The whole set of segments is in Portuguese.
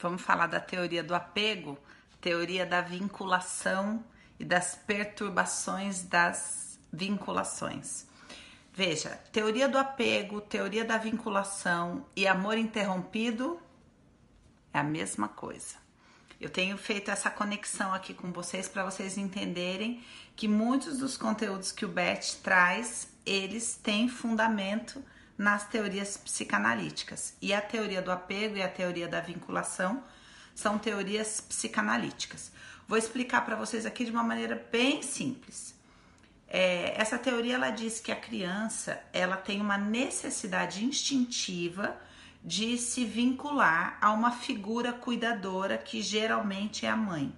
Vamos falar da teoria do apego, teoria da vinculação e das perturbações das vinculações. Veja, teoria do apego, teoria da vinculação e amor interrompido é a mesma coisa. Eu tenho feito essa conexão aqui com vocês para vocês entenderem que muitos dos conteúdos que o Beth traz, eles têm fundamento nas teorias psicanalíticas. E a teoria do apego e a teoria da vinculação são teorias psicanalíticas. Vou explicar para vocês aqui de uma maneira bem simples. É, essa teoria ela diz que a criança ela tem uma necessidade instintiva de se vincular a uma figura cuidadora que geralmente é a mãe.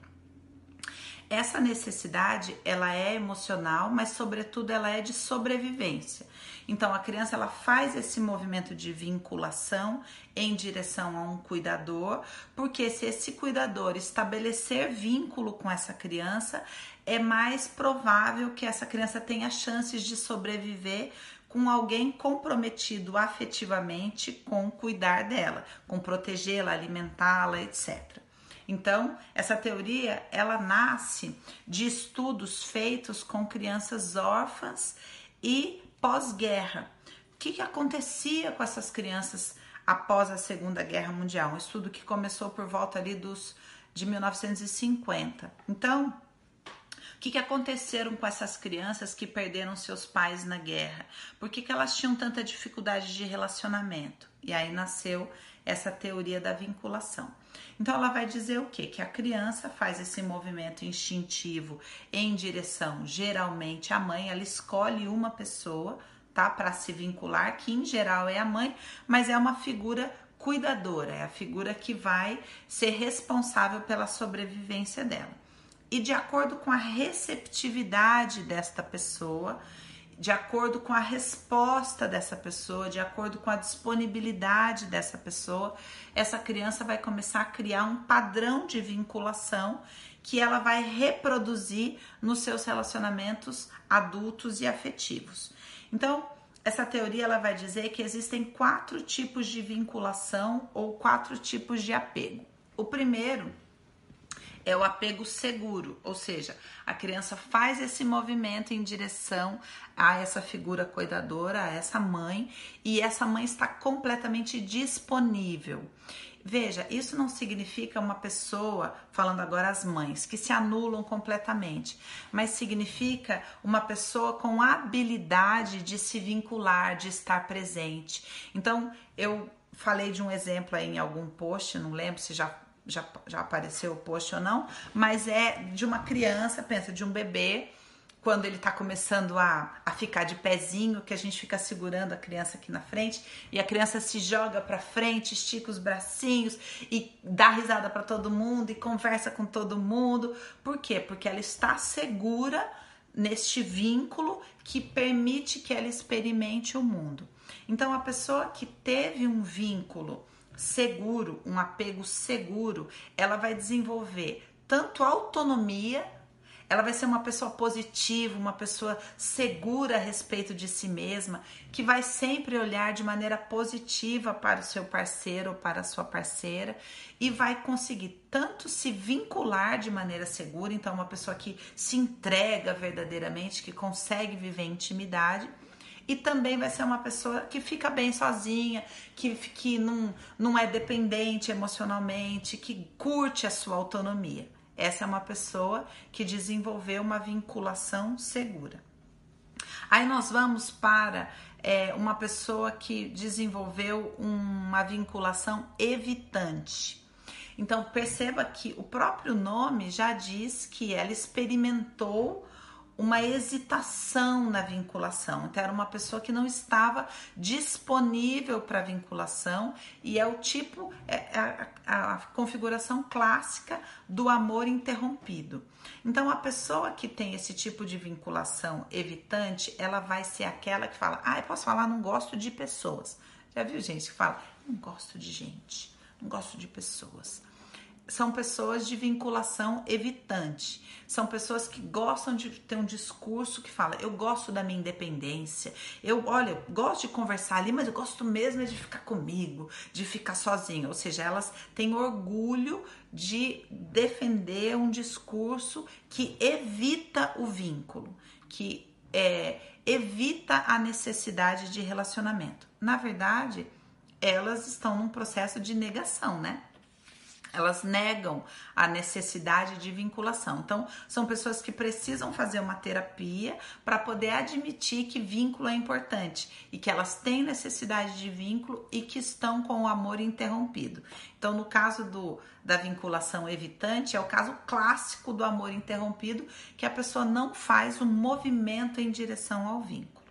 Essa necessidade ela é emocional, mas sobretudo ela é de sobrevivência. Então a criança ela faz esse movimento de vinculação em direção a um cuidador, porque se esse cuidador estabelecer vínculo com essa criança, é mais provável que essa criança tenha chances de sobreviver com alguém comprometido afetivamente com cuidar dela, com protegê-la, alimentá-la, etc. Então, essa teoria ela nasce de estudos feitos com crianças órfãs e pós-guerra. O que, que acontecia com essas crianças após a Segunda Guerra Mundial? Um estudo que começou por volta ali dos de 1950. Então, que, que aconteceram com essas crianças que perderam seus pais na guerra? Por que, que elas tinham tanta dificuldade de relacionamento? E aí nasceu essa teoria da vinculação. Então ela vai dizer o que? Que a criança faz esse movimento instintivo em direção, geralmente, à mãe, ela escolhe uma pessoa, tá? Para se vincular, que em geral é a mãe, mas é uma figura cuidadora, é a figura que vai ser responsável pela sobrevivência dela e de acordo com a receptividade desta pessoa, de acordo com a resposta dessa pessoa, de acordo com a disponibilidade dessa pessoa, essa criança vai começar a criar um padrão de vinculação que ela vai reproduzir nos seus relacionamentos adultos e afetivos. Então, essa teoria ela vai dizer que existem quatro tipos de vinculação ou quatro tipos de apego. O primeiro é o apego seguro, ou seja, a criança faz esse movimento em direção a essa figura cuidadora, a essa mãe, e essa mãe está completamente disponível. Veja, isso não significa uma pessoa, falando agora as mães, que se anulam completamente, mas significa uma pessoa com habilidade de se vincular, de estar presente. Então, eu falei de um exemplo aí em algum post, não lembro se já já, já apareceu o post ou não, mas é de uma criança, pensa, de um bebê, quando ele tá começando a, a ficar de pezinho, que a gente fica segurando a criança aqui na frente, e a criança se joga para frente, estica os bracinhos e dá risada para todo mundo e conversa com todo mundo. Por quê? Porque ela está segura neste vínculo que permite que ela experimente o mundo. Então, a pessoa que teve um vínculo seguro, um apego seguro, ela vai desenvolver tanto autonomia, ela vai ser uma pessoa positiva, uma pessoa segura a respeito de si mesma, que vai sempre olhar de maneira positiva para o seu parceiro ou para a sua parceira e vai conseguir tanto se vincular de maneira segura, então uma pessoa que se entrega verdadeiramente, que consegue viver intimidade e também vai ser uma pessoa que fica bem sozinha, que, que não, não é dependente emocionalmente, que curte a sua autonomia. Essa é uma pessoa que desenvolveu uma vinculação segura. Aí nós vamos para é, uma pessoa que desenvolveu uma vinculação evitante. Então perceba que o próprio nome já diz que ela experimentou uma hesitação na vinculação. Então, era uma pessoa que não estava disponível para vinculação e é o tipo, é, é a, a, configuração clássica do amor interrompido. Então, a pessoa que tem esse tipo de vinculação evitante, ela vai ser aquela que fala: Ah, eu posso falar, não gosto de pessoas. Já viu gente que fala: Não gosto de gente, não gosto de pessoas são pessoas de vinculação evitante. São pessoas que gostam de ter um discurso que fala: eu gosto da minha independência, eu, olha, gosto de conversar ali, mas eu gosto mesmo de ficar comigo, de ficar sozinha. Ou seja, elas têm orgulho de defender um discurso que evita o vínculo, que é, evita a necessidade de relacionamento. Na verdade, elas estão num processo de negação, né? Elas negam a necessidade de vinculação. Então, são pessoas que precisam fazer uma terapia para poder admitir que vínculo é importante e que elas têm necessidade de vínculo e que estão com o amor interrompido. Então, no caso do, da vinculação evitante, é o caso clássico do amor interrompido, que a pessoa não faz o movimento em direção ao vínculo.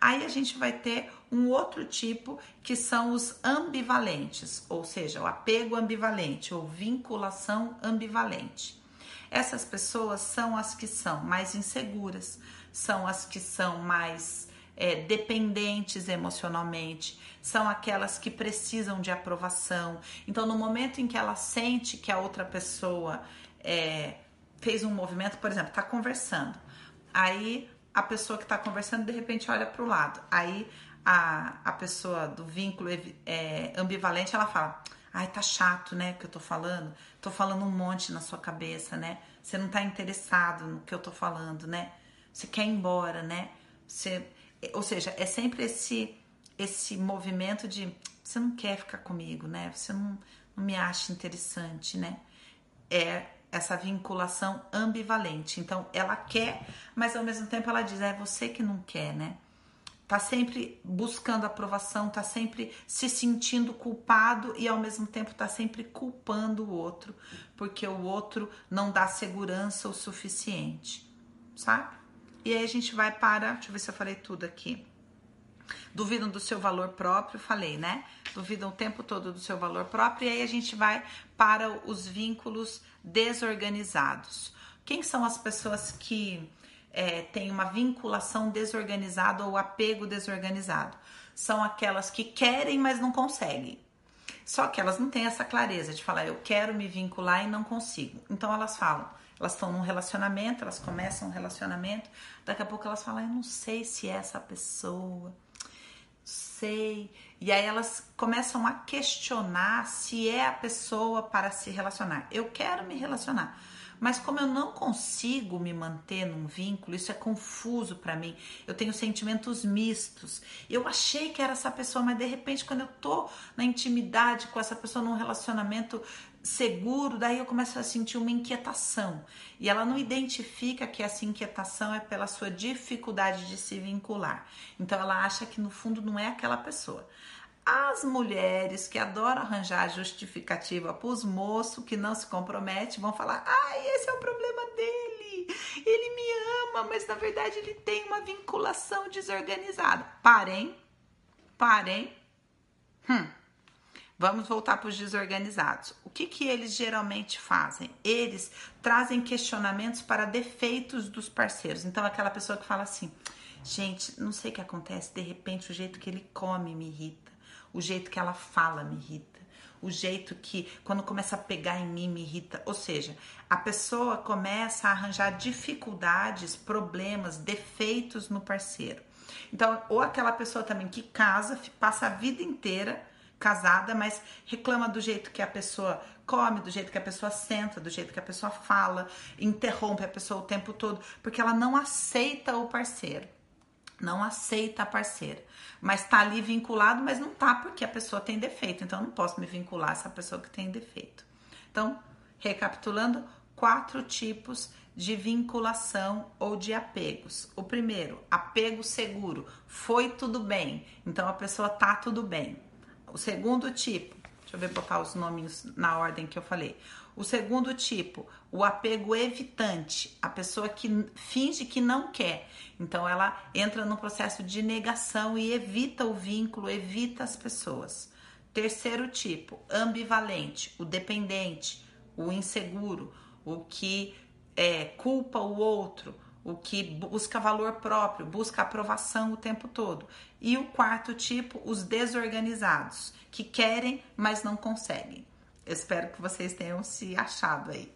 Aí a gente vai ter um outro tipo que são os ambivalentes, ou seja, o apego ambivalente ou vinculação ambivalente. Essas pessoas são as que são mais inseguras, são as que são mais é, dependentes emocionalmente, são aquelas que precisam de aprovação. Então, no momento em que ela sente que a outra pessoa é, fez um movimento, por exemplo, está conversando, aí a pessoa que está conversando de repente olha para o lado, aí a, a pessoa do vínculo é, ambivalente, ela fala: Ai, tá chato, né? Que eu tô falando. Tô falando um monte na sua cabeça, né? Você não tá interessado no que eu tô falando, né? Você quer ir embora, né? Você, ou seja, é sempre esse esse movimento de você não quer ficar comigo, né? Você não, não me acha interessante, né? É essa vinculação ambivalente. Então, ela quer, mas ao mesmo tempo ela diz: é você que não quer, né? Tá sempre buscando aprovação, tá sempre se sentindo culpado e ao mesmo tempo tá sempre culpando o outro, porque o outro não dá segurança o suficiente, sabe? E aí a gente vai para, deixa eu ver se eu falei tudo aqui. Duvidam do seu valor próprio, falei, né? Duvidam o tempo todo do seu valor próprio e aí a gente vai para os vínculos desorganizados. Quem são as pessoas que é, tem uma vinculação desorganizada ou apego desorganizado. São aquelas que querem, mas não conseguem. Só que elas não têm essa clareza de falar, eu quero me vincular e não consigo. Então elas falam, elas estão num relacionamento, elas começam um relacionamento, daqui a pouco elas falam, eu não sei se é essa pessoa, sei. E aí elas começam a questionar se é a pessoa para se relacionar. Eu quero me relacionar mas como eu não consigo me manter num vínculo, isso é confuso para mim. Eu tenho sentimentos mistos. Eu achei que era essa pessoa, mas de repente quando eu tô na intimidade com essa pessoa num relacionamento seguro, daí eu começo a sentir uma inquietação. E ela não identifica que essa inquietação é pela sua dificuldade de se vincular. Então ela acha que no fundo não é aquela pessoa. As mulheres que adoram arranjar justificativa para os moços que não se comprometem vão falar: ai, esse é o problema dele. Ele me ama, mas na verdade ele tem uma vinculação desorganizada. Parem, parem. Hum. Vamos voltar para os desorganizados. O que, que eles geralmente fazem? Eles trazem questionamentos para defeitos dos parceiros. Então, aquela pessoa que fala assim: gente, não sei o que acontece, de repente o jeito que ele come me irrita o jeito que ela fala me irrita, o jeito que quando começa a pegar em mim me irrita. Ou seja, a pessoa começa a arranjar dificuldades, problemas, defeitos no parceiro. Então, ou aquela pessoa também que casa, passa a vida inteira casada, mas reclama do jeito que a pessoa come, do jeito que a pessoa senta, do jeito que a pessoa fala, interrompe a pessoa o tempo todo, porque ela não aceita o parceiro não aceita a parceira, mas tá ali vinculado, mas não tá porque a pessoa tem defeito, então eu não posso me vincular a essa pessoa que tem defeito. Então, recapitulando, quatro tipos de vinculação ou de apegos. O primeiro, apego seguro, foi tudo bem, então a pessoa tá tudo bem. O segundo tipo, deixa eu ver botar os nomes na ordem que eu falei. O segundo tipo, o apego evitante, a pessoa que finge que não quer. Então ela entra no processo de negação e evita o vínculo, evita as pessoas. Terceiro tipo, ambivalente, o dependente, o inseguro, o que é, culpa o outro, o que busca valor próprio, busca aprovação o tempo todo. E o quarto tipo, os desorganizados, que querem, mas não conseguem espero que vocês tenham se achado aí.